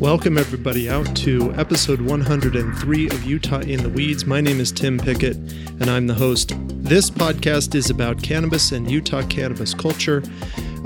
Welcome, everybody, out to episode 103 of Utah in the Weeds. My name is Tim Pickett, and I'm the host. This podcast is about cannabis and Utah cannabis culture.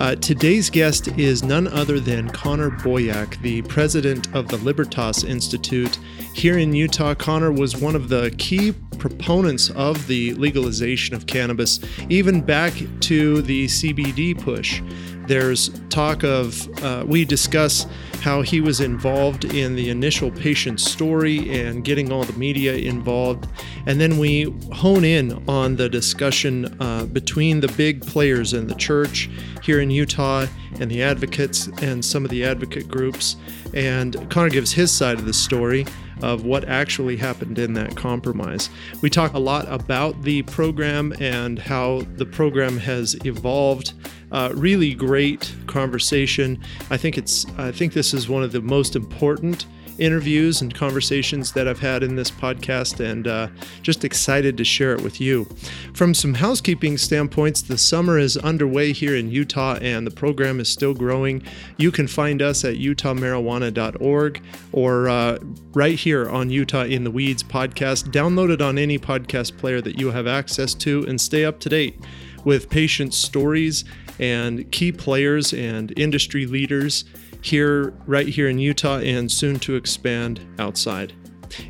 Uh, today's guest is none other than Connor Boyack, the president of the Libertas Institute. Here in Utah, Connor was one of the key proponents of the legalization of cannabis, even back to the CBD push. There's talk of, uh, we discuss how he was involved in the initial patient story and getting all the media involved. And then we hone in on the discussion uh, between the big players in the church here in Utah and the advocates and some of the advocate groups. And Connor gives his side of the story of what actually happened in that compromise. We talk a lot about the program and how the program has evolved. Uh, really great conversation. I think it's. I think this is one of the most important interviews and conversations that I've had in this podcast, and uh, just excited to share it with you. From some housekeeping standpoints, the summer is underway here in Utah, and the program is still growing. You can find us at utahmarijuana.org or uh, right here on Utah in the Weeds podcast. Download it on any podcast player that you have access to, and stay up to date with patient stories and key players and industry leaders here, right here in Utah, and soon to expand outside.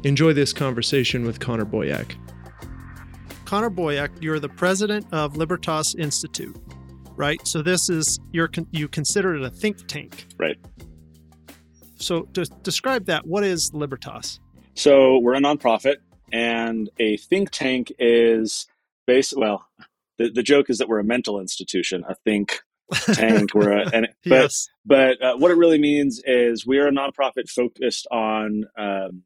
Enjoy this conversation with Connor Boyack. Connor Boyack, you're the president of Libertas Institute, right? So this is you're you consider it a think tank, right? So to describe that, what is Libertas? So we're a nonprofit, and a think tank is based. Well, the, the joke is that we're a mental institution, a think tank. We're a, and, but yes. but uh, what it really means is we are a nonprofit focused on um,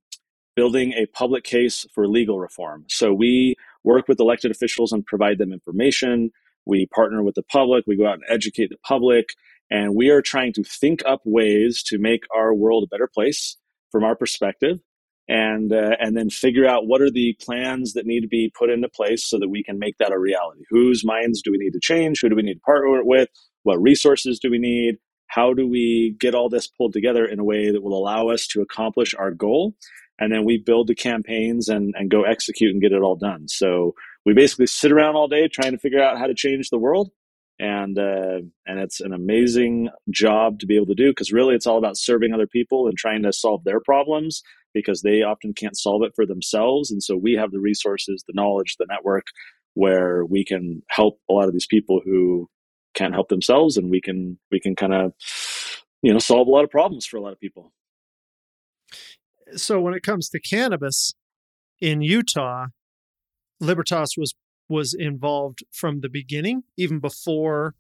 building a public case for legal reform. So we work with elected officials and provide them information. We partner with the public. We go out and educate the public, and we are trying to think up ways to make our world a better place from our perspective and uh, and then figure out what are the plans that need to be put into place so that we can make that a reality. Whose minds do we need to change? Who do we need to partner with? What resources do we need? How do we get all this pulled together in a way that will allow us to accomplish our goal? And then we build the campaigns and, and go execute and get it all done. So we basically sit around all day trying to figure out how to change the world. And uh, and it's an amazing job to be able to do because really it's all about serving other people and trying to solve their problems because they often can't solve it for themselves. And so we have the resources, the knowledge, the network where we can help a lot of these people who can't help themselves and we can we can kind of you know solve a lot of problems for a lot of people. So when it comes to cannabis in Utah, Libertas was was involved from the beginning, even before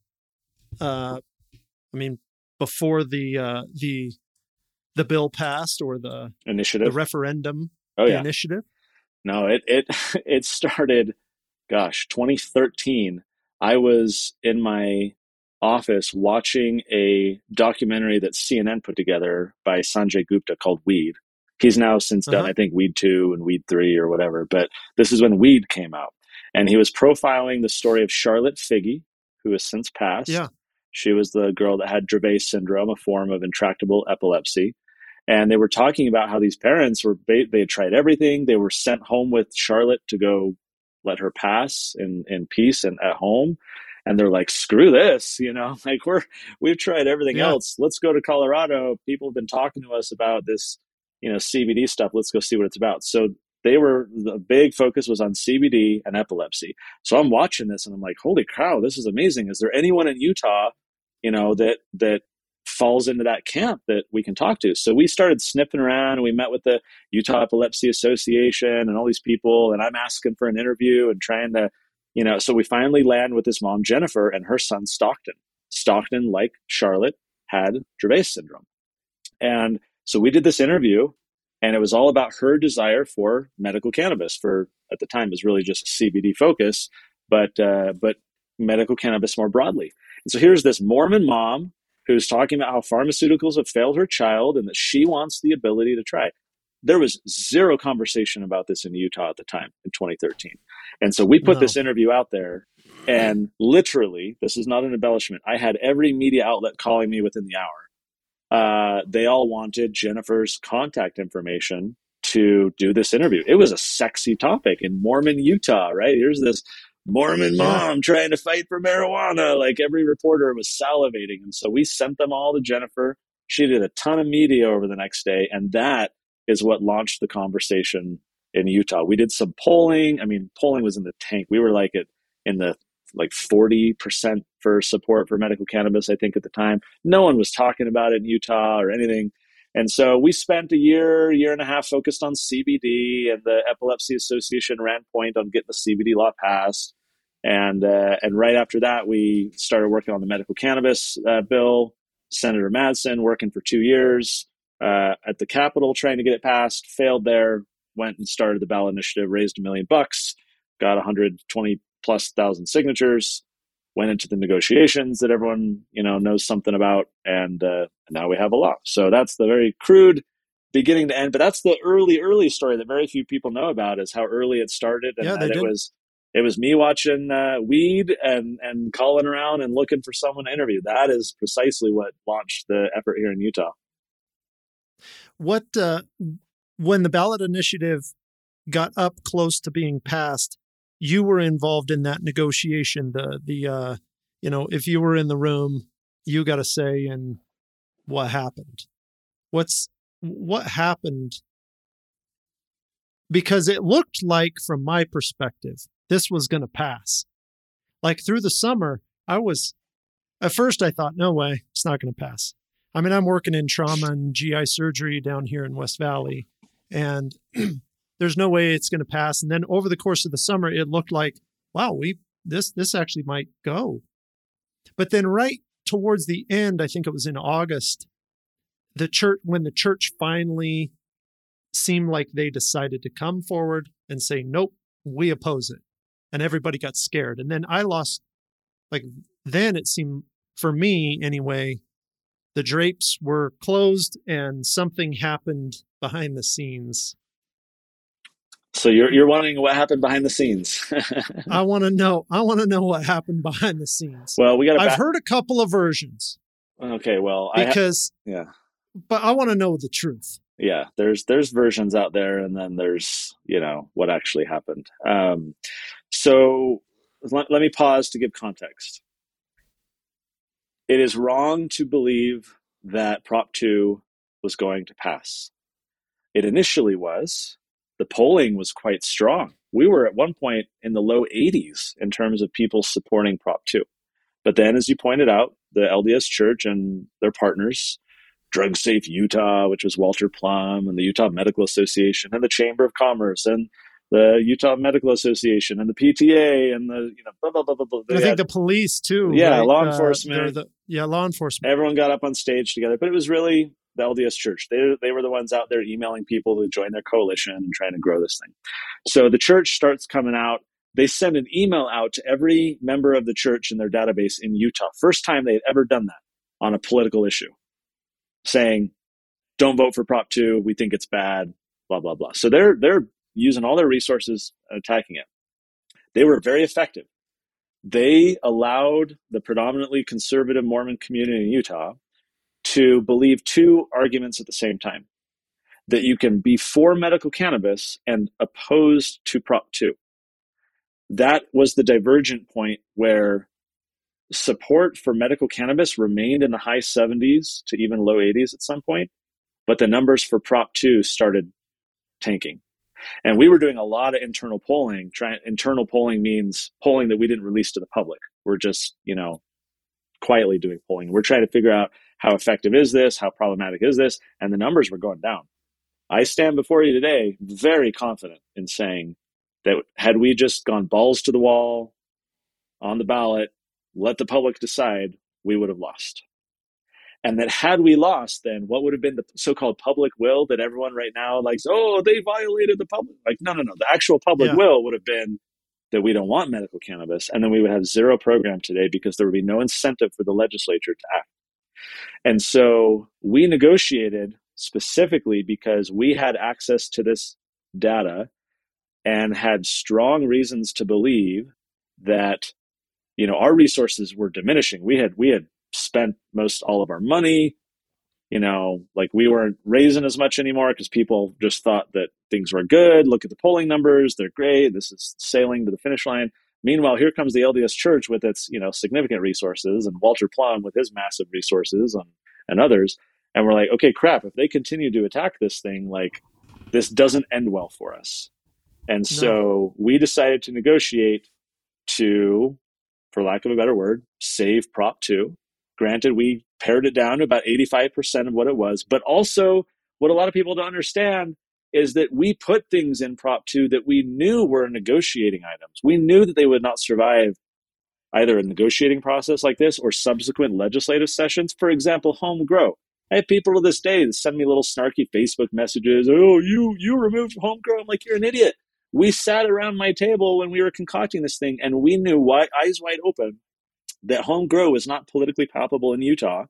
uh I mean before the uh the the bill passed or the initiative, the referendum, oh the yeah, initiative. No, it it it started, gosh, 2013. I was in my office watching a documentary that CNN put together by Sanjay Gupta called Weed. He's now since done, uh-huh. I think, Weed 2 and Weed 3 or whatever, but this is when Weed came out. And he was profiling the story of Charlotte Figi, who has since passed. Yeah. She was the girl that had Dravet syndrome, a form of intractable epilepsy and they were talking about how these parents were they had tried everything. They were sent home with charlotte to go let her pass in in peace and at home. And they're like screw this you know like we're we've tried everything yeah. else. Let's go to colorado. People have been talking to us about this you know cbd stuff. Let's go see what it's about. So they were the big focus was on cbd and epilepsy. So i'm watching this and i'm like holy cow this is amazing. Is there anyone in utah you know that that falls into that camp that we can talk to. So we started sniffing around and we met with the Utah Epilepsy Association and all these people. And I'm asking for an interview and trying to, you know, so we finally land with this mom, Jennifer, and her son, Stockton. Stockton, like Charlotte, had Dravet syndrome. And so we did this interview and it was all about her desire for medical cannabis for at the time was really just CBD focus, but, uh, but medical cannabis more broadly. And so here's this Mormon mom who's talking about how pharmaceuticals have failed her child and that she wants the ability to try. There was zero conversation about this in Utah at the time in 2013. And so we put this interview out there, and literally, this is not an embellishment. I had every media outlet calling me within the hour uh, they all wanted Jennifer's contact information to do this interview. It was a sexy topic in Mormon, Utah, right? Here's this Mormon mom trying to fight for marijuana. Like every reporter was salivating. And so we sent them all to Jennifer. She did a ton of media over the next day. And that is what launched the conversation in Utah. We did some polling. I mean, polling was in the tank. We were like at in the like 40% for support for medical cannabis, I think at the time. No one was talking about it in Utah or anything. And so we spent a year, year and a half focused on CBD, and the Epilepsy Association ran point on getting the CBD law passed. And uh, and right after that, we started working on the medical cannabis uh, bill. Senator Madsen working for two years uh, at the Capitol trying to get it passed, failed there. Went and started the ballot initiative, raised a million bucks, got 120 plus thousand signatures, went into the negotiations that everyone you know knows something about, and, uh, now we have a law. So that's the very crude beginning to end. But that's the early, early story that very few people know about is how early it started and yeah, that it was it was me watching uh, weed and and calling around and looking for someone to interview. That is precisely what launched the effort here in Utah. What uh, when the ballot initiative got up close to being passed, you were involved in that negotiation. The the uh, you know if you were in the room, you got a say in what happened. What's what happened? Because it looked like, from my perspective, this was going to pass. Like through the summer, I was at first I thought, no way, it's not going to pass. I mean, I'm working in trauma and GI surgery down here in West Valley, and there's no way it's going to pass. And then over the course of the summer, it looked like, wow, we this this actually might go. But then right towards the end, I think it was in August, the church when the church finally seemed like they decided to come forward and say, nope, we oppose it and everybody got scared. And then I lost, like, then it seemed for me anyway, the drapes were closed and something happened behind the scenes. So you're you're wondering what happened behind the scenes. I want to know. I want to know what happened behind the scenes. Well, we got. I've heard a couple of versions. Okay, well, because ha- yeah, but I want to know the truth. Yeah, there's there's versions out there, and then there's you know what actually happened. Um, so let, let me pause to give context. It is wrong to believe that Prop 2 was going to pass. It initially was. The polling was quite strong. We were at one point in the low 80s in terms of people supporting Prop 2. But then, as you pointed out, the LDS Church and their partners, Drug Safe Utah, which was Walter Plumb, and the Utah Medical Association, and the Chamber of Commerce, and the Utah Medical Association and the PTA and the you know blah blah blah blah. blah. I think had, the police too. Yeah, right? law uh, enforcement. Uh, the, yeah, law enforcement. Everyone got up on stage together, but it was really the LDS Church. They they were the ones out there emailing people to join their coalition and trying to grow this thing. So the church starts coming out. They send an email out to every member of the church in their database in Utah. First time they had ever done that on a political issue, saying, "Don't vote for Prop Two. We think it's bad." Blah blah blah. So they're they're using all their resources attacking it. They were very effective. They allowed the predominantly conservative Mormon community in Utah to believe two arguments at the same time that you can be for medical cannabis and opposed to Prop 2. That was the divergent point where support for medical cannabis remained in the high 70s to even low 80s at some point, but the numbers for Prop 2 started tanking. And we were doing a lot of internal polling. Trying internal polling means polling that we didn't release to the public. We're just, you know, quietly doing polling. We're trying to figure out how effective is this, how problematic is this, and the numbers were going down. I stand before you today very confident in saying that had we just gone balls to the wall on the ballot, let the public decide, we would have lost. And that had we lost, then what would have been the so-called public will that everyone right now likes? Oh, they violated the public. Like, no, no, no. The actual public yeah. will would have been that we don't want medical cannabis, and then we would have zero program today because there would be no incentive for the legislature to act. And so we negotiated specifically because we had access to this data and had strong reasons to believe that you know our resources were diminishing we had we had spent most all of our money you know, like we weren't raising as much anymore because people just thought that things were good. Look at the polling numbers; they're great. This is sailing to the finish line. Meanwhile, here comes the LDS Church with its you know significant resources, and Walter Plumb with his massive resources, and, and others. And we're like, okay, crap. If they continue to attack this thing, like this doesn't end well for us. And no. so we decided to negotiate to, for lack of a better word, save Prop two. Granted, we pared it down to about 85% of what it was, but also what a lot of people don't understand is that we put things in Prop 2 that we knew were negotiating items. We knew that they would not survive either a negotiating process like this or subsequent legislative sessions. For example, home grow. I have people to this day that send me little snarky Facebook messages. Oh, you you removed home grow. I'm like, you're an idiot. We sat around my table when we were concocting this thing, and we knew, wide, eyes wide open, that home grow is not politically palpable in Utah.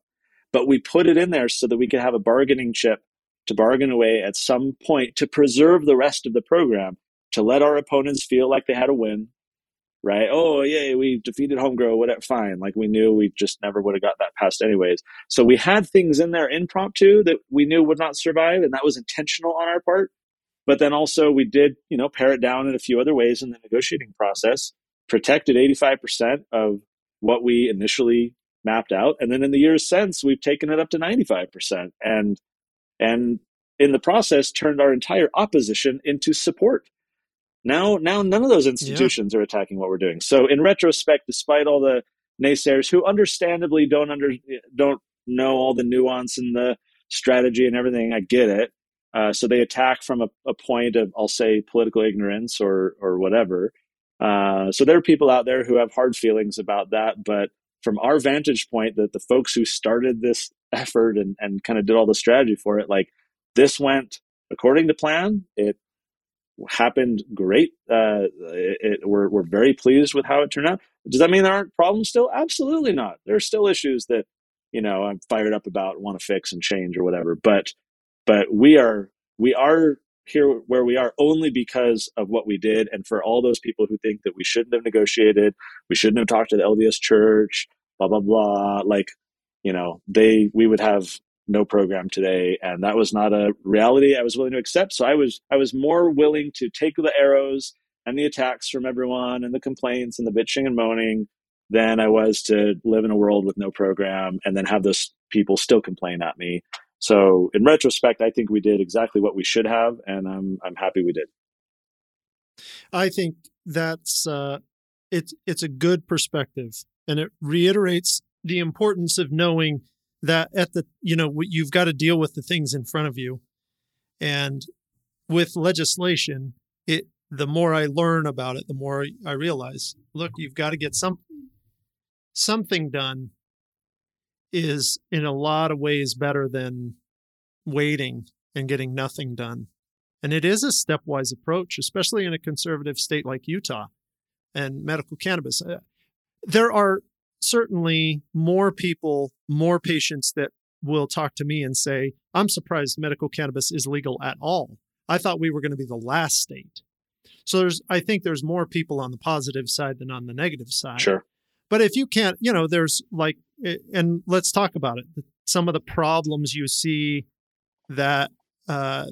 But we put it in there so that we could have a bargaining chip to bargain away at some point to preserve the rest of the program, to let our opponents feel like they had a win, right? Oh, yeah, we defeated Homegrow, whatever, fine. Like we knew we just never would have got that passed anyways. So we had things in there impromptu that we knew would not survive, and that was intentional on our part. But then also we did, you know, pare it down in a few other ways in the negotiating process, protected 85% of what we initially mapped out. And then in the years since, we've taken it up to 95%. And and in the process turned our entire opposition into support. Now, now none of those institutions yeah. are attacking what we're doing. So in retrospect, despite all the naysayers who understandably don't under don't know all the nuance and the strategy and everything, I get it. Uh, so they attack from a, a, point of, I'll say, political ignorance or or whatever. Uh, so there are people out there who have hard feelings about that, but from our vantage point, that the folks who started this effort and, and kind of did all the strategy for it. Like this went according to plan. It happened great. Uh, it, it, we're, we're very pleased with how it turned out. Does that mean there aren't problems still? Absolutely not. There are still issues that, you know, I'm fired up about, want to fix and change or whatever. But, but we are, we are here where we are only because of what we did. And for all those people who think that we shouldn't have negotiated, we shouldn't have talked to the LDS church, blah, blah, blah, like you know, they we would have no program today and that was not a reality I was willing to accept. So I was I was more willing to take the arrows and the attacks from everyone and the complaints and the bitching and moaning than I was to live in a world with no program and then have those people still complain at me. So in retrospect, I think we did exactly what we should have, and I'm I'm happy we did. I think that's uh, it's it's a good perspective, and it reiterates the importance of knowing that at the you know you've got to deal with the things in front of you and with legislation it the more i learn about it the more i realize look you've got to get some something done is in a lot of ways better than waiting and getting nothing done and it is a stepwise approach especially in a conservative state like utah and medical cannabis uh, there are certainly more people, more patients that will talk to me and say, I'm surprised medical cannabis is legal at all. I thought we were going to be the last state. So there's I think there's more people on the positive side than on the negative side. Sure. But if you can't, you know, there's like and let's talk about it. Some of the problems you see that uh,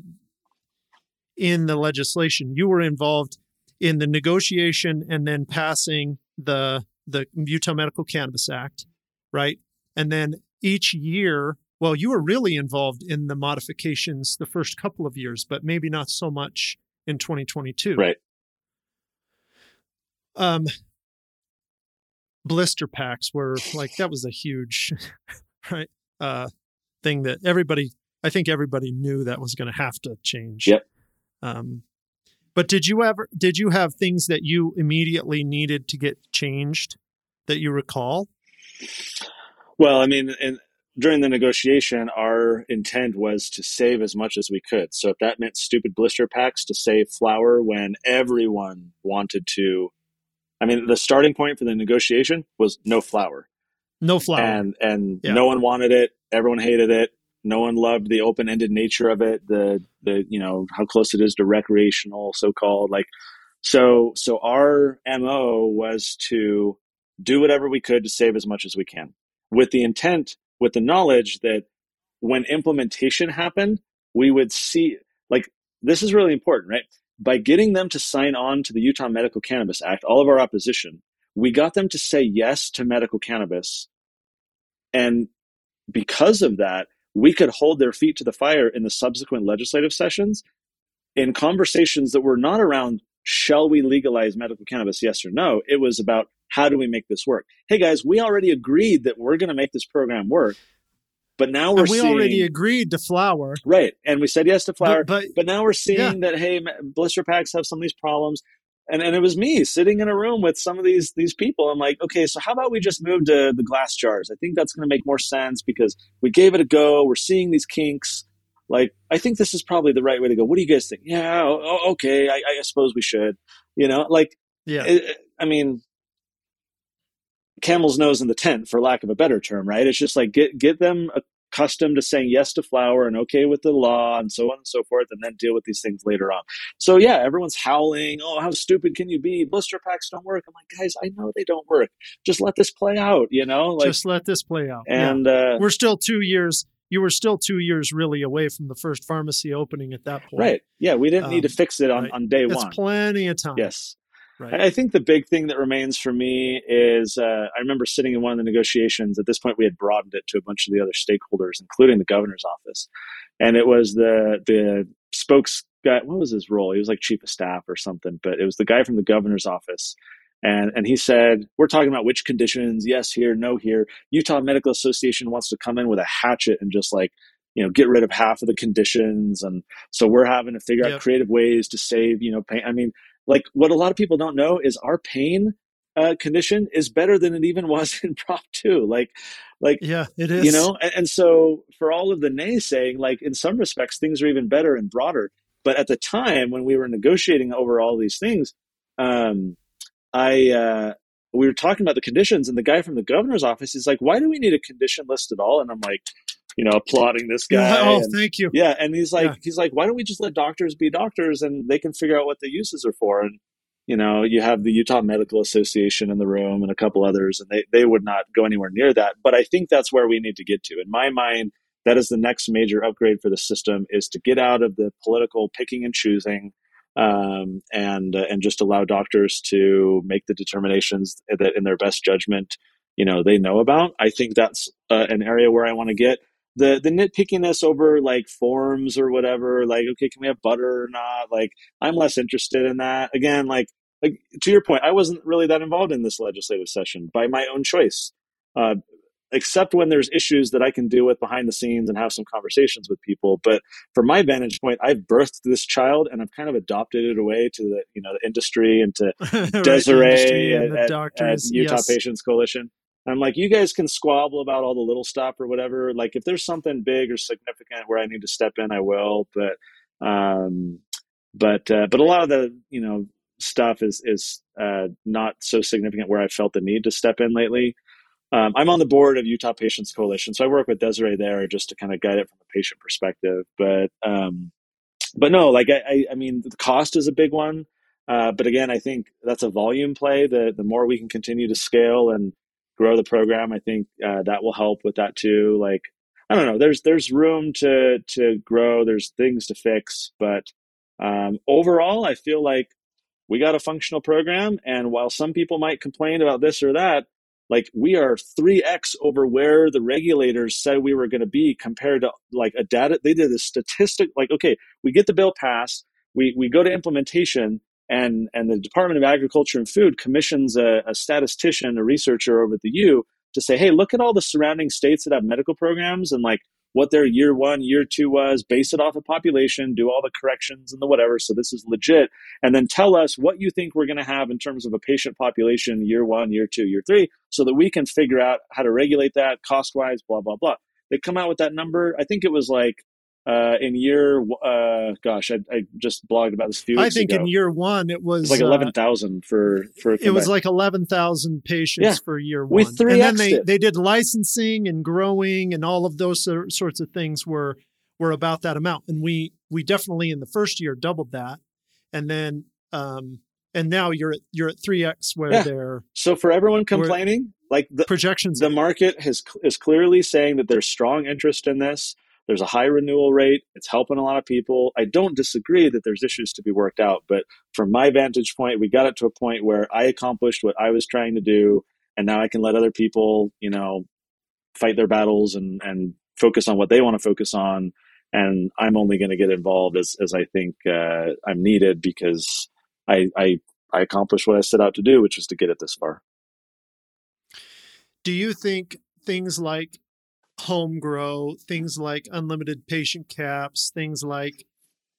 in the legislation, you were involved in the negotiation and then passing the the Utah Medical Cannabis Act, right? And then each year, well, you were really involved in the modifications the first couple of years, but maybe not so much in 2022. Right. Um, blister packs were like that was a huge, right? Uh, thing that everybody, I think everybody knew that was going to have to change. Yep. Um, but did you ever did you have things that you immediately needed to get changed that you recall? Well, I mean, during the negotiation, our intent was to save as much as we could. So if that meant stupid blister packs to save flour when everyone wanted to, I mean, the starting point for the negotiation was no flower, no flower, and and yeah. no one wanted it. Everyone hated it no one loved the open-ended nature of it the the you know how close it is to recreational so called like so so our mo was to do whatever we could to save as much as we can with the intent with the knowledge that when implementation happened, we would see like this is really important, right? By getting them to sign on to the Utah Medical Cannabis Act, all of our opposition, we got them to say yes to medical cannabis. And because of that, we could hold their feet to the fire in the subsequent legislative sessions in conversations that were not around shall we legalize medical cannabis, yes or no? It was about how do we make this work? Hey guys, we already agreed that we're going to make this program work. But now we're and we seeing, already agreed to flower, right? And we said yes to flower, but, but, but now we're seeing yeah. that hey, blister packs have some of these problems, and and it was me sitting in a room with some of these these people. I'm like, okay, so how about we just move to the glass jars? I think that's going to make more sense because we gave it a go. We're seeing these kinks. Like, I think this is probably the right way to go. What do you guys think? Yeah, okay, I, I suppose we should. You know, like, yeah. It, I mean, camel's nose in the tent, for lack of a better term, right? It's just like get get them accustomed to saying yes to flower and okay with the law and so on and so forth, and then deal with these things later on. So yeah, everyone's howling. Oh, how stupid can you be? Blister packs don't work. I'm like, guys, I know they don't work. Just let this play out. You know, like, just let this play out. And yeah. uh, we're still two years you were still two years really away from the first pharmacy opening at that point. Right. Yeah. We didn't um, need to um, fix it on, right. on day That's one. plenty of time. Yes. Right. I think the big thing that remains for me is uh, I remember sitting in one of the negotiations. At this point, we had broadened it to a bunch of the other stakeholders, including the governor's office, and it was the the spokes guy. What was his role? He was like chief of staff or something, but it was the guy from the governor's office. And, and he said, We're talking about which conditions, yes here, no here. Utah Medical Association wants to come in with a hatchet and just like you know get rid of half of the conditions and so we're having to figure yep. out creative ways to save you know pain i mean like what a lot of people don't know is our pain uh, condition is better than it even was in prop 2 like like yeah it is. you know and, and so for all of the naysaying like in some respects things are even better and broader. But at the time when we were negotiating over all these things um i uh we were talking about the conditions and the guy from the governor's office is like why do we need a condition list at all? And i'm like you know, applauding this guy. Oh, and, thank you. Yeah, and he's like, yeah. he's like, why don't we just let doctors be doctors and they can figure out what the uses are for? And you know, you have the Utah Medical Association in the room and a couple others, and they they would not go anywhere near that. But I think that's where we need to get to. In my mind, that is the next major upgrade for the system: is to get out of the political picking and choosing. Um, and uh, and just allow doctors to make the determinations that, in their best judgment, you know, they know about. I think that's uh, an area where I want to get the the nitpickiness over like forms or whatever like okay can we have butter or not? Like i'm less interested in that. Again like like to your point i wasn't really that involved in this legislative session by my own choice uh, except when there's issues that i can deal with behind the scenes and have some conversations with people. But from my vantage point i've birthed this child and i've kind of adopted it away to the you know the industry and to right, desiree at, at, at, utah yes. patients coalition I'm like, you guys can squabble about all the little stuff or whatever. Like, if there's something big or significant where I need to step in, I will. But, um, but, uh, but a lot of the, you know, stuff is is uh, not so significant where I felt the need to step in lately. Um, I'm on the board of Utah Patients Coalition, so I work with Desiree there just to kind of guide it from a patient perspective. But, um, but no, like I, I, mean, the cost is a big one. Uh, but again, I think that's a volume play. The the more we can continue to scale and grow the program. I think uh, that will help with that too. Like I don't know, there's there's room to to grow. There's things to fix, but um, overall, I feel like we got a functional program. And while some people might complain about this or that, like we are 3x over where the regulators said we were going to be compared to like a data they did a statistic like okay we get the bill passed we we go to implementation and and the Department of Agriculture and Food commissions a, a, statistician, a researcher over at the U to say, hey, look at all the surrounding states that have medical programs and like what their year one, year two was, base it off of population, do all the corrections and the whatever. So this is legit, and then tell us what you think we're going to have in terms of a patient population year one, year two, year three, so that we can figure out how to regulate that cost wise, blah blah blah. They come out with that number. I think it was like uh, in year, uh, gosh, I, I, just blogged about this few. I think ago. in year one it was, it was like uh, eleven thousand for for. It was like eleven thousand patients yeah. for year one. We three and then they they did licensing and growing and all of those sorts of things were were about that amount, and we we definitely in the first year doubled that, and then um and now you're at you're at three x where yeah. they're so for everyone complaining like the projections the market has is clearly saying that there's strong interest in this there's a high renewal rate. It's helping a lot of people. I don't disagree that there's issues to be worked out, but from my vantage point, we got it to a point where I accomplished what I was trying to do, and now I can let other people, you know, fight their battles and and focus on what they want to focus on. And I'm only going to get involved as as I think uh, I'm needed because I, I I accomplished what I set out to do, which was to get it this far. Do you think things like home grow, things like unlimited patient caps, things like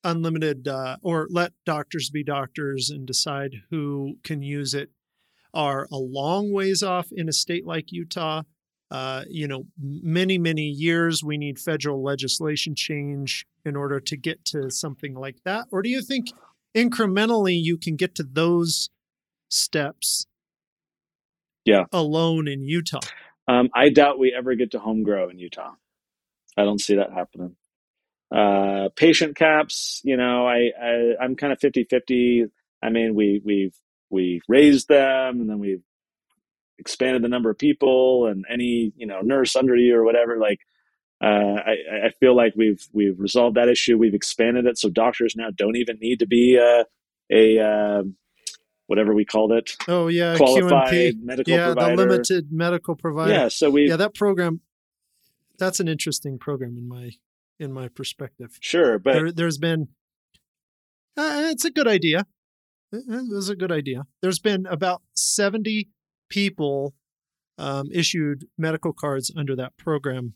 unlimited uh, or let doctors be doctors and decide who can use it are a long ways off in a state like Utah. Uh, you know, many, many years we need federal legislation change in order to get to something like that? Or do you think incrementally you can get to those steps yeah. alone in Utah? Um, I doubt we ever get to home grow in Utah. I don't see that happening. Uh, patient caps, you know, I, I am kind of 50 50. I mean, we we've we raised them and then we've expanded the number of people and any you know nurse under you or whatever. Like, uh, I I feel like we've we've resolved that issue. We've expanded it so doctors now don't even need to be a a uh, whatever we called it. Oh yeah, qualified QMP. medical yeah, provider. the limited medical provider. Yeah, so we yeah that program. That's an interesting program in my in my perspective. Sure, but there, has been. Uh, it's a good idea. It was a good idea. There's been about seventy people um, issued medical cards under that program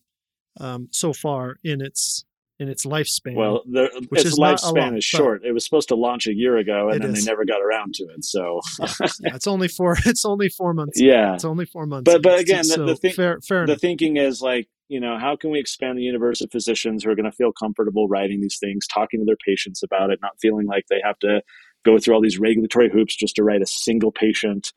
um, so far in its in its lifespan. Well, the, its lifespan is short. It was supposed to launch a year ago, and then is. they never got around to it. So yeah, it's only four. It's only four months. Yeah, it's only four months. But but again, so the, the, thing, fair, fair the thinking is like you know how can we expand the universe of physicians who are going to feel comfortable writing these things, talking to their patients about it, not feeling like they have to go through all these regulatory hoops just to write a single patient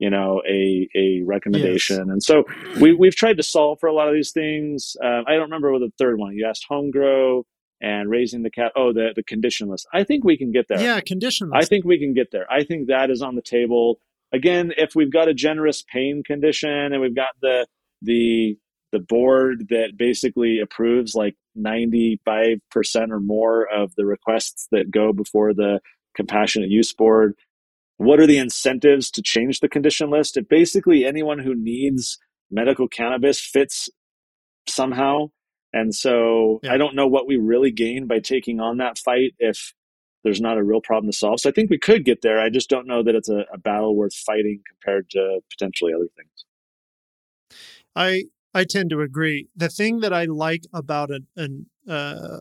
you know a a recommendation. Yes. and so we, we've tried to solve for a lot of these things. Uh, i don't remember what the third one you asked home grow and raising the cat oh the, the condition list. I think we can get there. Yeah condition list. i think we can get there. I think that is on the table. Again if we've got a generous pain condition and we've got the the the board that basically approves like 95% or more of the requests that go before the compassionate use board what are the incentives to change the condition list? If basically anyone who needs medical cannabis fits somehow. And so yeah. I don't know what we really gain by taking on that fight if there's not a real problem to solve. So I think we could get there. I just don't know that it's a, a battle worth fighting compared to potentially other things. I I tend to agree. The thing that I like about an an, uh,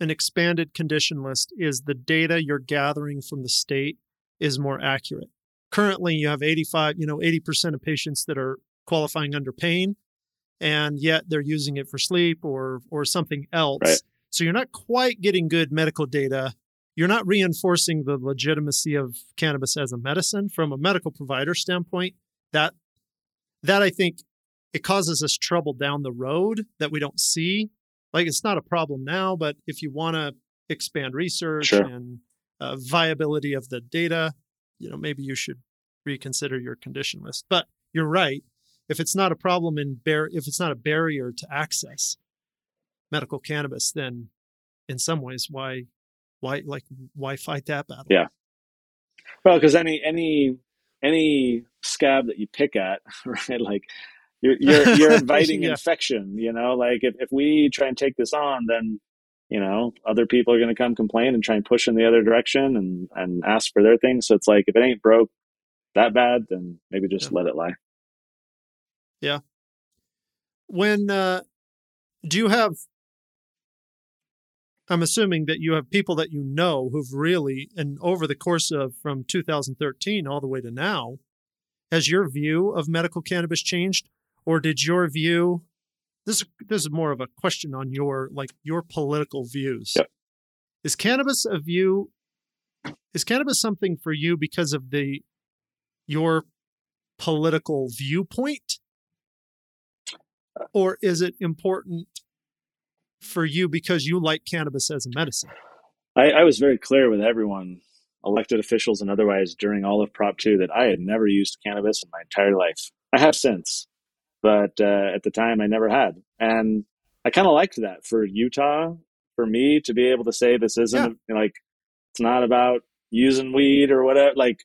an expanded condition list is the data you're gathering from the state is more accurate. Currently, you have 85, you know, 80% of patients that are qualifying under pain, and yet they're using it for sleep or or something else. Right. So you're not quite getting good medical data. You're not reinforcing the legitimacy of cannabis as a medicine from a medical provider standpoint. That that I think it causes us trouble down the road that we don't see. Like it's not a problem now, but if you want to expand research sure. and uh, viability of the data, you know, maybe you should reconsider your condition list. But you're right. If it's not a problem in bar- if it's not a barrier to access medical cannabis, then in some ways, why, why, like, why fight that battle? Yeah. Well, because any any any scab that you pick at, right? Like you're you're, you're inviting yeah. infection. You know, like if if we try and take this on, then you know, other people are going to come complain and try and push in the other direction and, and ask for their things. So it's like, if it ain't broke that bad, then maybe just yeah. let it lie. Yeah. When, uh, do you have, I'm assuming that you have people that you know who've really, and over the course of from 2013 all the way to now, has your view of medical cannabis changed? Or did your view this this is more of a question on your like your political views. Yep. Is cannabis a view? Is cannabis something for you because of the your political viewpoint, or is it important for you because you like cannabis as a medicine? I, I was very clear with everyone, elected officials and otherwise, during all of Prop Two, that I had never used cannabis in my entire life. I have since but uh, at the time I never had. And I kind of liked that for Utah, for me to be able to say this isn't yeah. like it's not about using weed or whatever. Like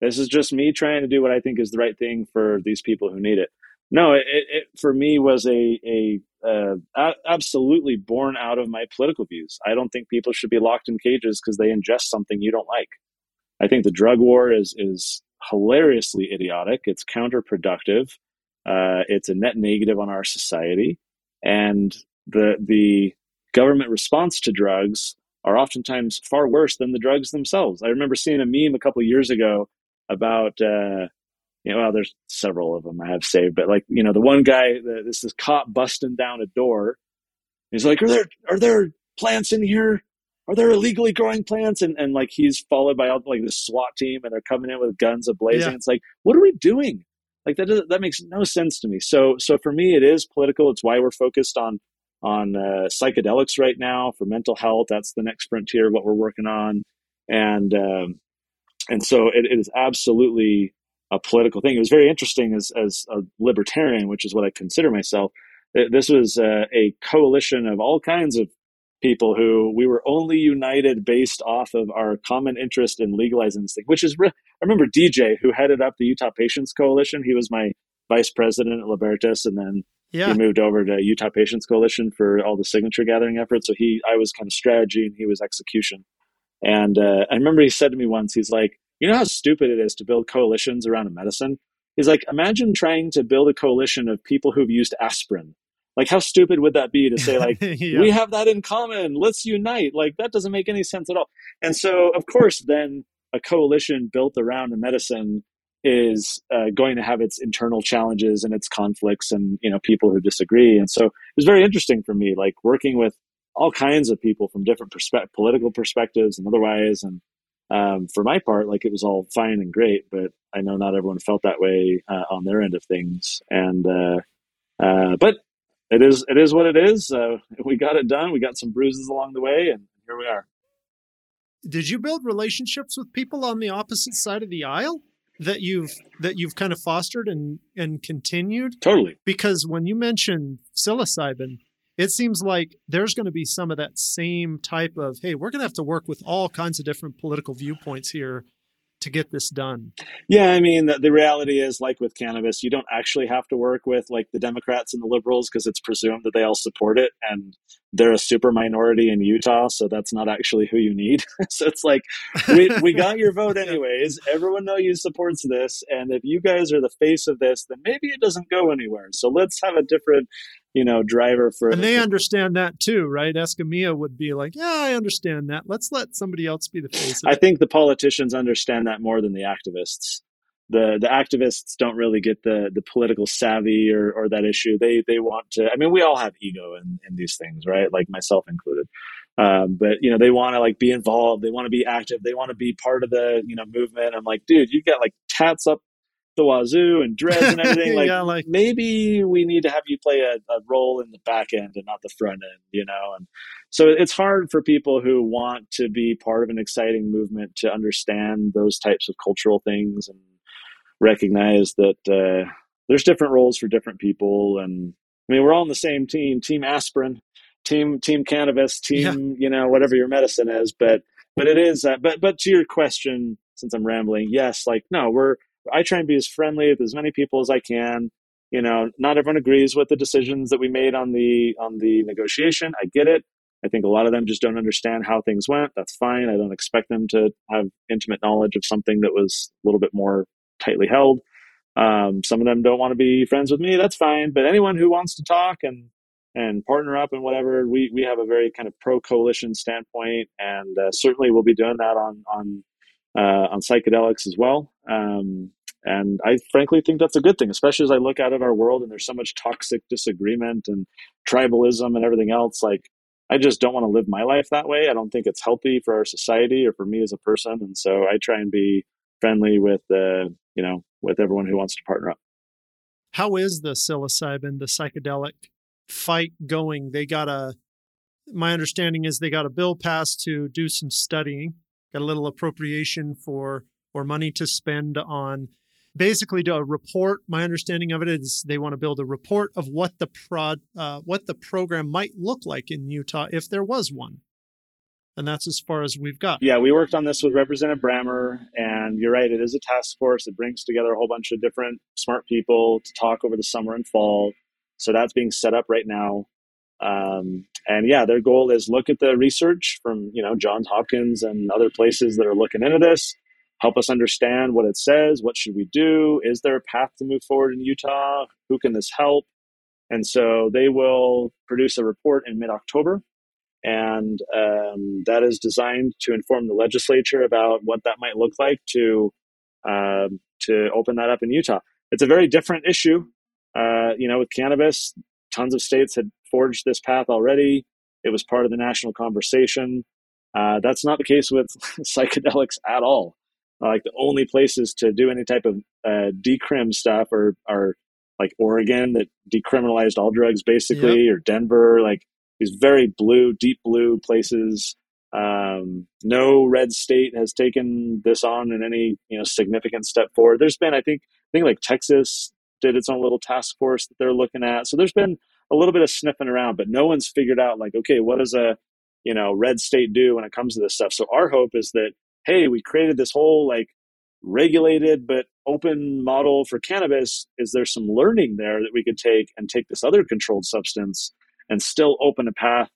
this is just me trying to do what I think is the right thing for these people who need it. No, it, it for me was a a uh, absolutely born out of my political views. I don't think people should be locked in cages because they ingest something you don't like. I think the drug war is is hilariously idiotic. It's counterproductive. Uh, it's a net negative on our society, and the the government response to drugs are oftentimes far worse than the drugs themselves. I remember seeing a meme a couple years ago about uh, you know well, there's several of them I have saved, but like you know the one guy this is cop busting down a door. He's like, "Are there are there plants in here? Are there illegally growing plants?" And and like he's followed by all, like the SWAT team, and they're coming in with guns ablazing. Yeah. It's like, what are we doing? Like that does, that makes no sense to me. So so for me, it is political. It's why we're focused on on uh, psychedelics right now for mental health. That's the next frontier of what we're working on, and um, and so it, it is absolutely a political thing. It was very interesting as as a libertarian, which is what I consider myself. This was uh, a coalition of all kinds of people who we were only united based off of our common interest in legalizing this thing. Which is, re- I remember DJ who headed up the Utah Patients Coalition. He was my vice president at Libertas, and then yeah. he moved over to Utah Patients Coalition for all the signature gathering efforts. So he, I was kind of strategy, and he was execution. And uh, I remember he said to me once, he's like, you know how stupid it is to build coalitions around a medicine? He's like, imagine trying to build a coalition of people who've used aspirin. Like, how stupid would that be to say, like, yeah. we have that in common, let's unite? Like, that doesn't make any sense at all. And so, of course, then a coalition built around a medicine is uh, going to have its internal challenges and its conflicts and you know people who disagree and so it was very interesting for me like working with all kinds of people from different perspe- political perspectives and otherwise. And um, for my part, like it was all fine and great, but I know not everyone felt that way uh, on their end of things. And uh, uh, but it is it is what it is. Uh, we got it done. We got some bruises along the way, and here we are. Did you build relationships with people on the opposite side of the aisle? that you've that you've kind of fostered and and continued totally because when you mention psilocybin it seems like there's going to be some of that same type of hey we're going to have to work with all kinds of different political viewpoints here to get this done? Yeah i mean the, the reality is like with cannabis you don't actually have to work with like the democrats and the liberals because it's presumed that they all support it and they're a super minority in utah so that's not actually who you need. So it's like we, we got your vote anyways. Everyone know you supports this and if you guys are the face of this then maybe it doesn't go anywhere. So let's have a different you know, driver for. And they understand that too, right? Escamilla would be like, "Yeah, I understand that. Let's let somebody else be the face." I think the politicians understand that more than the activists. The the activists don't really get the the political savvy or or that issue. They they want to. I mean, we all have ego in in these things, right? Like myself included. Um, but you know, they want to like be involved. They want to be active. They want to be part of the you know movement. I'm like, dude, you got like tats up the wazoo and dreads and everything. Like, yeah, like maybe we need to have you play a, a, role in the back end and not the front end, you know? And so it's hard for people who want to be part of an exciting movement to understand those types of cultural things and recognize that uh, there's different roles for different people. And I mean, we're all on the same team, team aspirin, team, team cannabis, team, yeah. you know, whatever your medicine is. But, but it is, uh, but, but to your question, since I'm rambling, yes, like, no, we're, I try and be as friendly with as many people as I can. You know, not everyone agrees with the decisions that we made on the on the negotiation. I get it. I think a lot of them just don't understand how things went. That's fine. I don't expect them to have intimate knowledge of something that was a little bit more tightly held. Um, some of them don't want to be friends with me. That's fine. But anyone who wants to talk and and partner up and whatever, we we have a very kind of pro coalition standpoint, and uh, certainly we'll be doing that on on on psychedelics as well. Um, and I frankly think that's a good thing, especially as I look out at our world and there's so much toxic disagreement and tribalism and everything else. Like, I just don't want to live my life that way. I don't think it's healthy for our society or for me as a person. And so I try and be friendly with, uh, you know, with everyone who wants to partner up. How is the psilocybin, the psychedelic fight going? They got a, my understanding is they got a bill passed to do some studying got a little appropriation for or money to spend on basically to a report. My understanding of it is they want to build a report of what the prod, uh, what the program might look like in Utah if there was one. And that's as far as we've got. Yeah, we worked on this with Representative Brammer, and you're right, it is a task force. It brings together a whole bunch of different smart people to talk over the summer and fall. So that's being set up right now. Um, and yeah, their goal is look at the research from you know Johns Hopkins and other places that are looking into this, help us understand what it says. What should we do? Is there a path to move forward in Utah? Who can this help? And so they will produce a report in mid October. And um, that is designed to inform the legislature about what that might look like to um, to open that up in Utah. It's a very different issue. Uh, you know, with cannabis, tons of states had forged this path already. It was part of the national conversation. Uh, that's not the case with psychedelics at all. like the only places to do any type of uh, decrim stuff are are like Oregon that decriminalized all drugs basically, yep. or Denver, like these very blue, deep blue places. Um, no red state has taken this on in any you know significant step forward. There's been, I think, I think like Texas did its own little task force that they're looking at. So there's been a little bit of sniffing around, but no one's figured out like, okay, what does a you know red state do when it comes to this stuff? So our hope is that hey, we created this whole like regulated but open model for cannabis. Is there some learning there that we could take and take this other controlled substance and still open a path,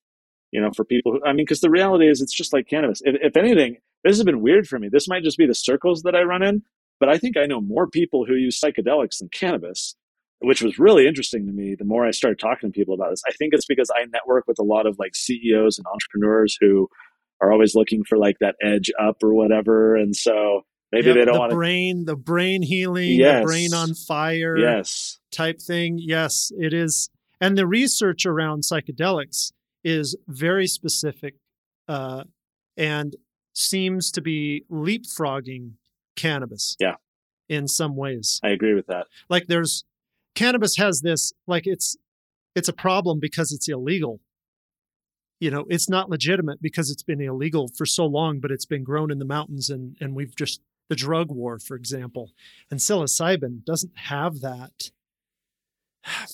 you know, for people who, I mean, because the reality is it's just like cannabis. If, if anything, this has been weird for me. This might just be the circles that I run in, but I think I know more people who use psychedelics than cannabis which was really interesting to me the more I started talking to people about this. I think it's because I network with a lot of like CEOs and entrepreneurs who are always looking for like that edge up or whatever. And so maybe yep, they don't the want brain, the brain healing, yes. the brain on fire yes. type thing. Yes, it is. And the research around psychedelics is very specific uh, and seems to be leapfrogging cannabis. Yeah. In some ways. I agree with that. Like there's cannabis has this like it's it's a problem because it's illegal. You know it's not legitimate because it's been illegal for so long but it's been grown in the mountains and and we've just the drug war for example and psilocybin doesn't have that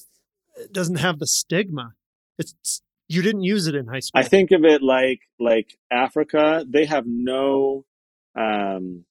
it doesn't have the stigma. It's you didn't use it in high school. i think of it like like africa they have no um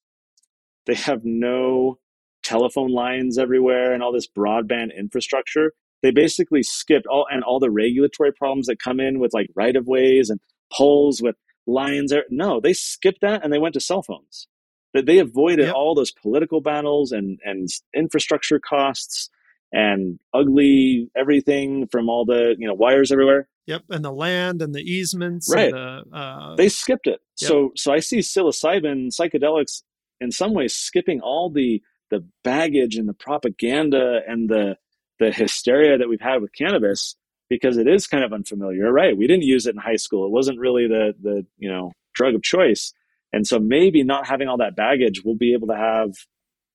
they have no telephone lines everywhere and all this broadband infrastructure they basically skipped all and all the regulatory problems that come in with like right of ways and poles with lines there no they skipped that and they went to cell phones that they avoided yep. all those political battles and and infrastructure costs and ugly everything from all the you know wires everywhere yep and the land and the easements right the, uh, they skipped it yep. so so i see psilocybin psychedelics in some ways skipping all the the baggage and the propaganda and the the hysteria that we've had with cannabis because it is kind of unfamiliar. Right. We didn't use it in high school. It wasn't really the the you know drug of choice. And so maybe not having all that baggage we'll be able to have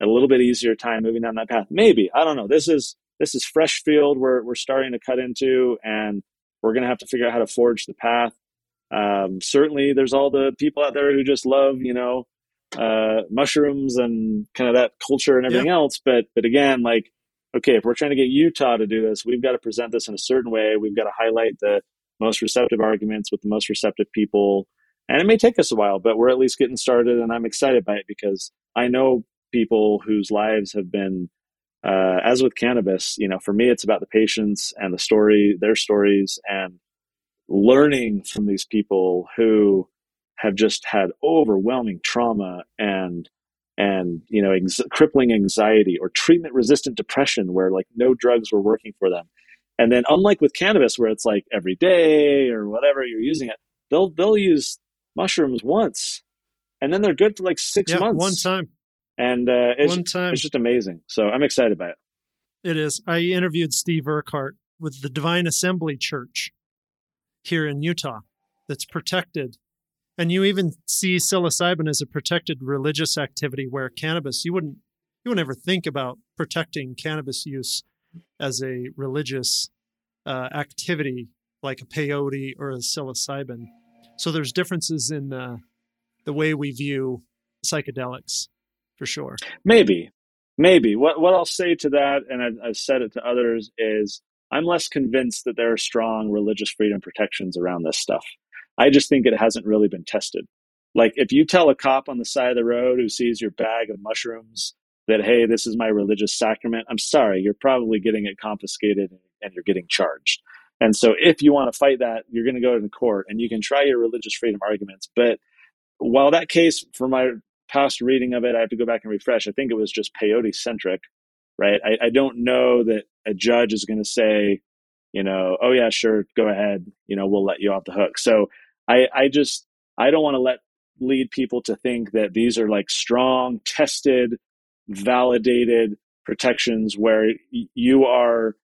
a little bit easier time moving down that path. Maybe. I don't know. This is this is fresh field we're, we're starting to cut into and we're to have to figure out how to forge the path. Um, certainly there's all the people out there who just love you know uh, mushrooms and kind of that culture and everything yeah. else. But but again, like okay, if we're trying to get Utah to do this, we've got to present this in a certain way. We've got to highlight the most receptive arguments with the most receptive people. And it may take us a while, but we're at least getting started, and I'm excited by it because I know people whose lives have been, uh, as with cannabis, you know, for me, it's about the patients and the story, their stories, and learning from these people who have just had overwhelming trauma and and you know ex- crippling anxiety or treatment resistant depression where like no drugs were working for them. And then unlike with cannabis where it's like every day or whatever you're using it they'll they'll use mushrooms once and then they're good for like six yeah, months. one time. And uh, it's, one time. it's just amazing. So i'm excited by it. It is. I interviewed steve urquhart with the divine assembly church here in utah that's protected and you even see psilocybin as a protected religious activity where cannabis you wouldn't you would never think about protecting cannabis use as a religious uh, activity like a peyote or a psilocybin so there's differences in uh, the way we view psychedelics for sure maybe Maybe. What what I'll say to that, and I've, I've said it to others, is I'm less convinced that there are strong religious freedom protections around this stuff. I just think it hasn't really been tested. Like if you tell a cop on the side of the road who sees your bag of mushrooms that, hey, this is my religious sacrament, I'm sorry, you're probably getting it confiscated and you're getting charged. And so if you want to fight that, you're going to go to court and you can try your religious freedom arguments. But while that case, for my past reading of it, I have to go back and refresh. I think it was just peyote centric, right? I, I don't know that a judge is going to say, you know, oh yeah, sure, go ahead. You know, we'll let you off the hook. So I, I just, I don't want to let lead people to think that these are like strong, tested, validated protections where you are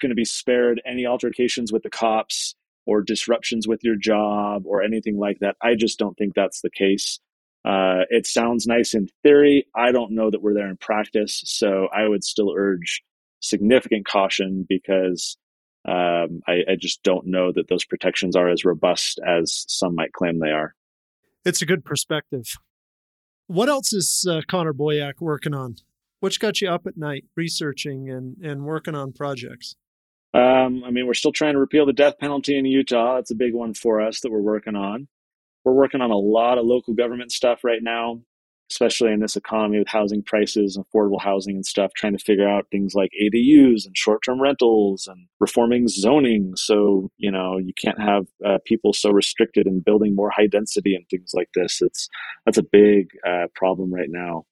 going to be spared any altercations with the cops or disruptions with your job or anything like that. I just don't think that's the case. Uh, it sounds nice in theory. I don't know that we're there in practice. So I would still urge significant caution because um, I, I, just don't know that those protections are as robust as some might claim they are. It's a good perspective. What else is uh, Connor Boyack working on? What's got you up at night researching and, and working on projects? Um, I mean, we're still trying to repeal the death penalty in Utah. That's a big one for us that we're working on. We're working on a lot of local government stuff right now, especially in this economy with housing prices, and affordable housing and stuff, trying to figure out things like ADUs and short term rentals and reforming zoning. So, you know, you can't have uh, people so restricted and building more high density and things like this. It's That's a big uh, problem right now.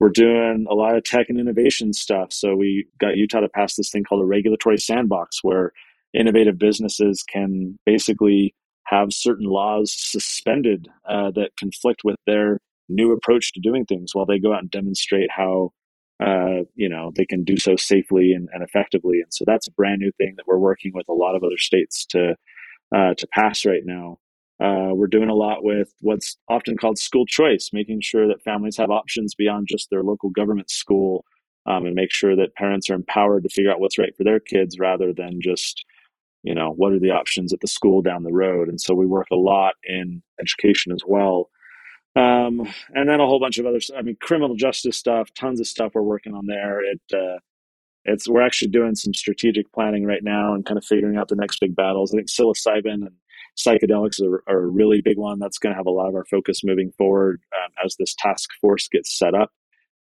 We're doing a lot of tech and innovation stuff. So, we got Utah to pass this thing called a regulatory sandbox where innovative businesses can basically have certain laws suspended uh, that conflict with their new approach to doing things while they go out and demonstrate how uh, you know they can do so safely and, and, effectively. And so that's a brand new thing that we're working with a lot of other states to uh, to pass right now. Uh, we're doing a lot with what's often called school choice making sure that families have options beyond just their local government school um, and make sure that parents are empowered to figure out what's right for their kids rather than just you know what are the options at the school down the road. And so we work a lot in education as well um, and then a whole bunch of other i mean criminal justice stuff tons of stuff we're working on there. It uh, it's we're actually doing some strategic planning right now and kind of figuring out the next big battles. I think psilocybin and psychedelics are, are a really big one. That's going to have a lot of our focus moving forward um, as this task force gets set up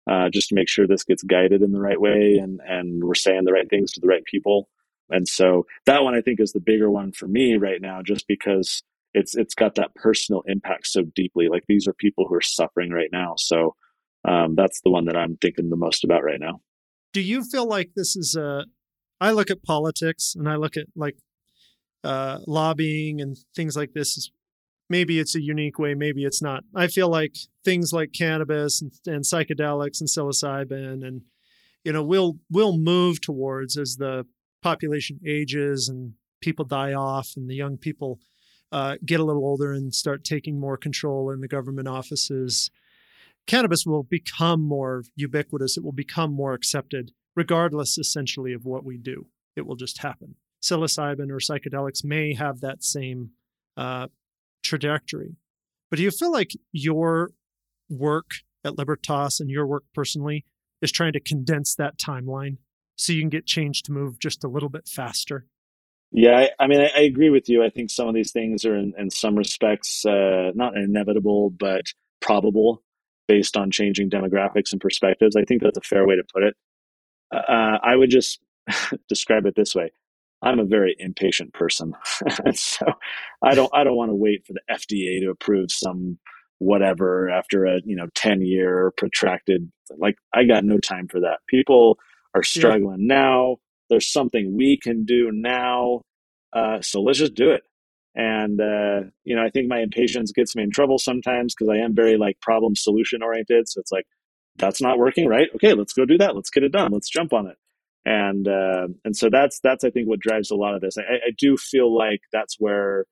uh, just to make sure this gets guided in the right way and and we're saying the right things to the right people. And so that one I think is the bigger one for me right now, just because it's it's got that personal impact so deeply. Like these are people who are suffering right now. So um, that's the one that I'm thinking the most about right now. Do you feel like this is a? I look at politics and I look at like uh, lobbying and things like this. Maybe it's a unique way, maybe it's not. I feel like things like cannabis and, and psychedelics and psilocybin and you know we'll we'll move towards as the population ages and people die off and the young people uh, get a little older and start taking more control in the government offices, cannabis will become more ubiquitous. It will become more accepted, regardless essentially of what we do. It will just happen. Psilocybin or psychedelics may have that same uh, trajectory. But do you feel like your work at Libertas and your work personally is trying to condense that timeline? so you can get change to move just a little bit faster? Yeah, I, I mean, I, I, agree with you. I think some of these things are, in, in some respects, uh, not inevitable, but probable based on changing demographics and perspectives. I think that's a fair way to put it. Uh, I would just describe it this way: I'm a very impatient person, so I don't I don't want to wait for the FDA to approve some whatever after a you know 10 year protracted like I got no time for that. People are struggling yeah. now. There's something we can do now. Uh, so let's just do it. And, uh, you know, I think my impatience gets me in trouble sometimes because I am very like problem solution oriented. So it's like, that's not working, right? Okay, let's go do that. Let's get it done. Let's jump on it. And, uh, and so that's, that's, I think what drives a lot of this. I, I do feel like that's where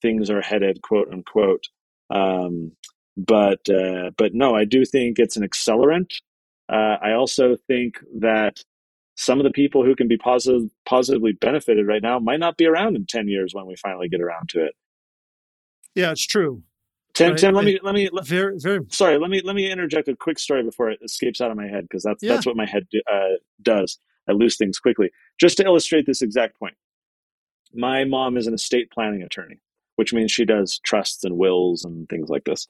things are headed, quote unquote. Um, but, uh, but no, I do think it's an accelerant uh, I also think that some of the people who can be positive, positively benefited right now might not be around in 10 years when we finally get around to it. Yeah, it's true. Tim, right? Tim, let me let me let, very very. Sorry, let me let me interject a quick story before it escapes out of my head because that's yeah. that's what my head uh, does. I lose things quickly. Just to illustrate this exact point, my mom is an estate planning attorney, which means she does trusts and wills and things like this.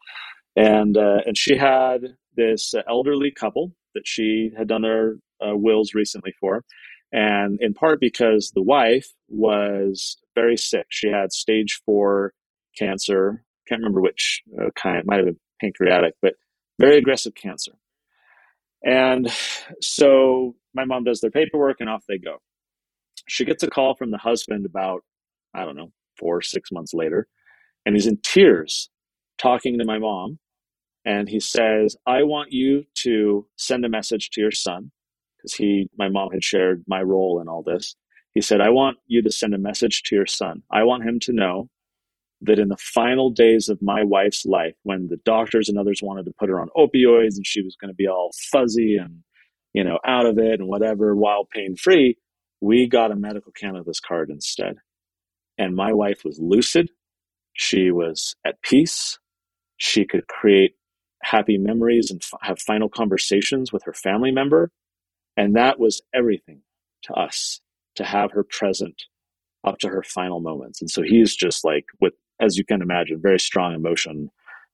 And uh, and she had this elderly couple that she had done their uh, wills recently for, and in part because the wife was very sick. She had stage four cancer. Can't remember which uh, kind. It might have been pancreatic, but very aggressive cancer. And so my mom does their paperwork, and off they go. She gets a call from the husband about I don't know four six months later, and he's in tears talking to my mom and he says, I want you to send a message to your son because he, my mom had shared my role in all this. He said, I want you to send a message to your son. I want him to know that in the final days of my wife's life, when the doctors and others wanted to put her on opioids and she was going to be all fuzzy and, you know, out of it and whatever while pain free, we got a medical cannabis card instead. And my wife was lucid. She was at peace. She could create happy memories and f- have final conversations with her family member. And that was everything to us to have her present up to her final moments. And so he's just like, with, as you can imagine, very strong emotion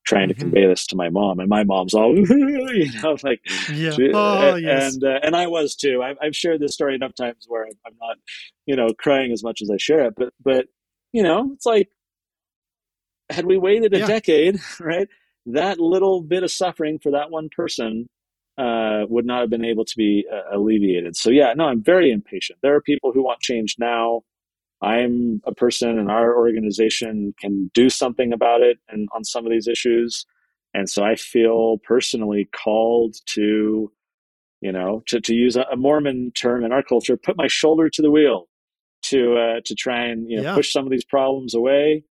trying mm-hmm. to convey this to my mom and my mom's all you know like yeah. She, oh, and yes. and, uh, and i was too I've, I've, shared this story enough times where i'm not you know crying as much as i share it but but you know it's like had we waited a yeah. decade right that little bit of suffering for that one person uh, would not have been able to be uh, alleviated. So yeah, no, I'm very impatient. There are people who want change now. I'm a person and our organization can do something about it and on some of these issues. And so I feel personally called to, you know, to, to use a Mormon term in our culture, put my shoulder to the wheel to uh, to try and you know yeah. push some of these problems away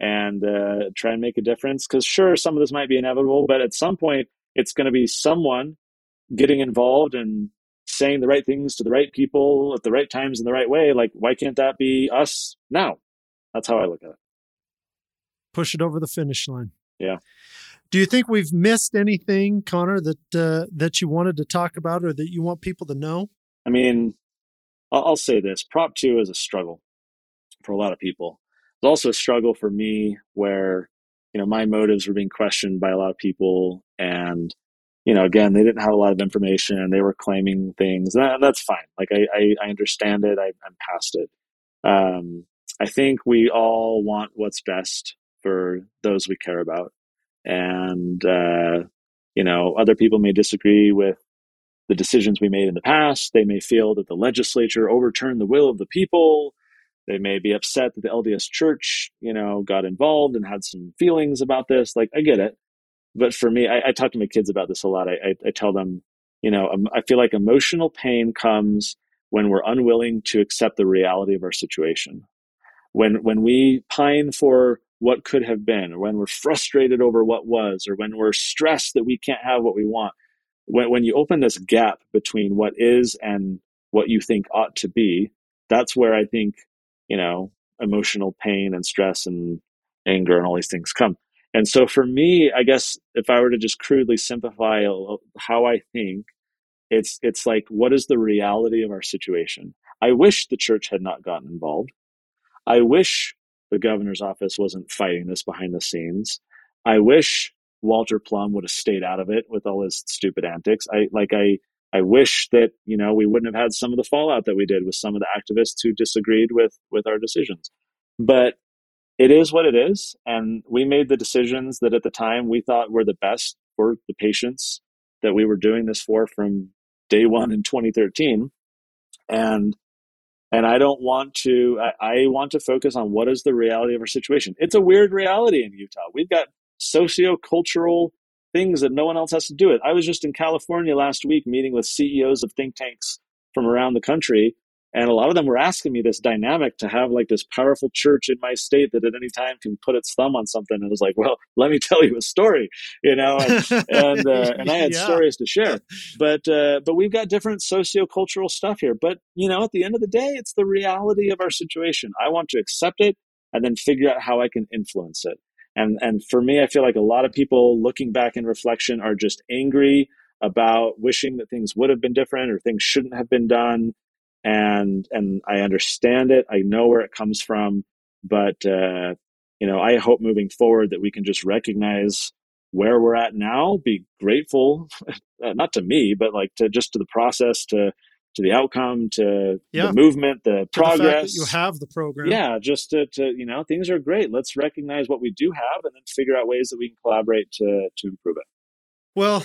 and uh, try and make a difference. Because sure, some of this might be inevitable, but at some point, it's going to be someone getting involved and saying the right things to the right people at the right times in the right way. Like, why can't that be us now? That's how I look at it. Push it over the finish line. Yeah. Do you think we've missed anything, Connor, that uh, that you wanted to talk about or that you want people to know? I mean, I'll, I'll say this: Prop two is a struggle for a lot of people was also a struggle for me where you know my motives were being questioned by a lot of people and you know again they didn't have a lot of information and they were claiming things. And that's fine. Like i i, I understand it. I, am past it. Um, i think we all want what's best for those we care about. And uh, you know other people may disagree with the decisions we made in the past. They may feel that the legislature overturned the will of the people. They may be upset that the LDS church, you know, got involved and had some feelings about this. Like, I get it. But for me, I, I talk to my kids about this a lot. I, I, I tell them, you know, I feel like emotional pain comes when we're unwilling to accept the reality of our situation. When, when we pine for what could have been, or when we're frustrated over what was, or when we're stressed that we can't have what we want, when, when you open this gap between what is and what you think ought to be, that's where I think you know, emotional pain and stress and anger and all these things come. And so for me, I guess if I were to just crudely simplify how I think, it's it's like what is the reality of our situation? I wish the church had not gotten involved. I wish the governor's office wasn't fighting this behind the scenes. I wish Walter Plumb would have stayed out of it with all his stupid antics. I like I I wish that you know we wouldn't have had some of the fallout that we did with some of the activists who disagreed with with our decisions. But it is what it is, and we made the decisions that at the time we thought were the best for the patients that we were doing this for from day one in 2013. And and I don't want to. I, I want to focus on what is the reality of our situation. It's a weird reality in Utah. We've got socio-cultural things that no one else has to do it. I was just in California last week meeting with CEOs of think tanks from around the country. And a lot of them were asking me this dynamic to have like this powerful church in my state that at any time can put its thumb on something. And it was like, well, let me tell you a story, you know, and and, uh, and I had yeah. stories to share. But uh, but we've got different sociocultural stuff here. But you know, at the end of the day, it's the reality of our situation. I want to accept it and then figure out how I can influence it. And and for me, I feel like a lot of people looking back in reflection are just angry about wishing that things would have been different or things shouldn't have been done. And and I understand it. I know where it comes from, but uh, you know, I hope moving forward that we can just recognize where we're at now, be grateful, not to me, but like to just to the process, to to the outcome, to yeah. the movement, the to progress. The you have the program. Yeah, just to, to, you know, things are great. Let's recognize what we do have and then figure out ways that we can collaborate to to improve it. Well,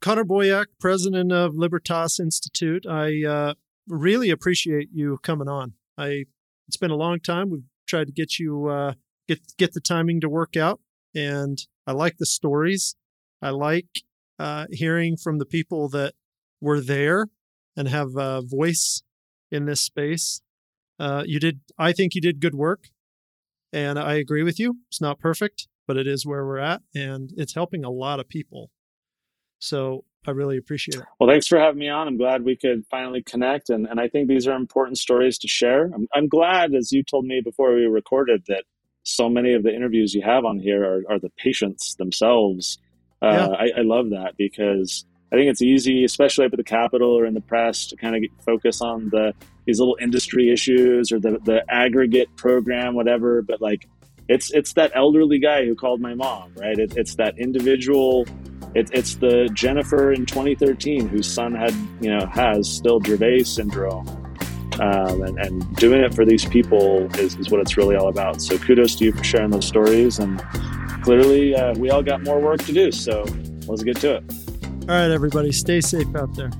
Connor Boyack, president of Libertas Institute, I uh, really appreciate you coming on. I it's been a long time. We've tried to get you uh, get get the timing to work out, and I like the stories. I like uh, hearing from the people that were there and have a voice in this space. Uh, you did, I think you did good work. And I agree with you. It's not perfect, but it is where we're at and it's helping a lot of people. So I really appreciate it. Well, thanks for having me on. I'm glad we could finally connect. And, and I think these are important stories to share. I'm, I'm glad, as you told me before we recorded, that so many of the interviews you have on here are, are the patients themselves. Uh, yeah. I, I love that because I think it's easy, especially up at the Capitol or in the press, to kind of focus on the these little industry issues or the, the aggregate program, whatever. But like, it's it's that elderly guy who called my mom, right? It, it's that individual. It, it's the Jennifer in 2013 whose son had, you know, has still Dravet syndrome, um, and, and doing it for these people is, is what it's really all about. So kudos to you for sharing those stories, and clearly uh, we all got more work to do. So let's get to it. All right, everybody, stay safe out there.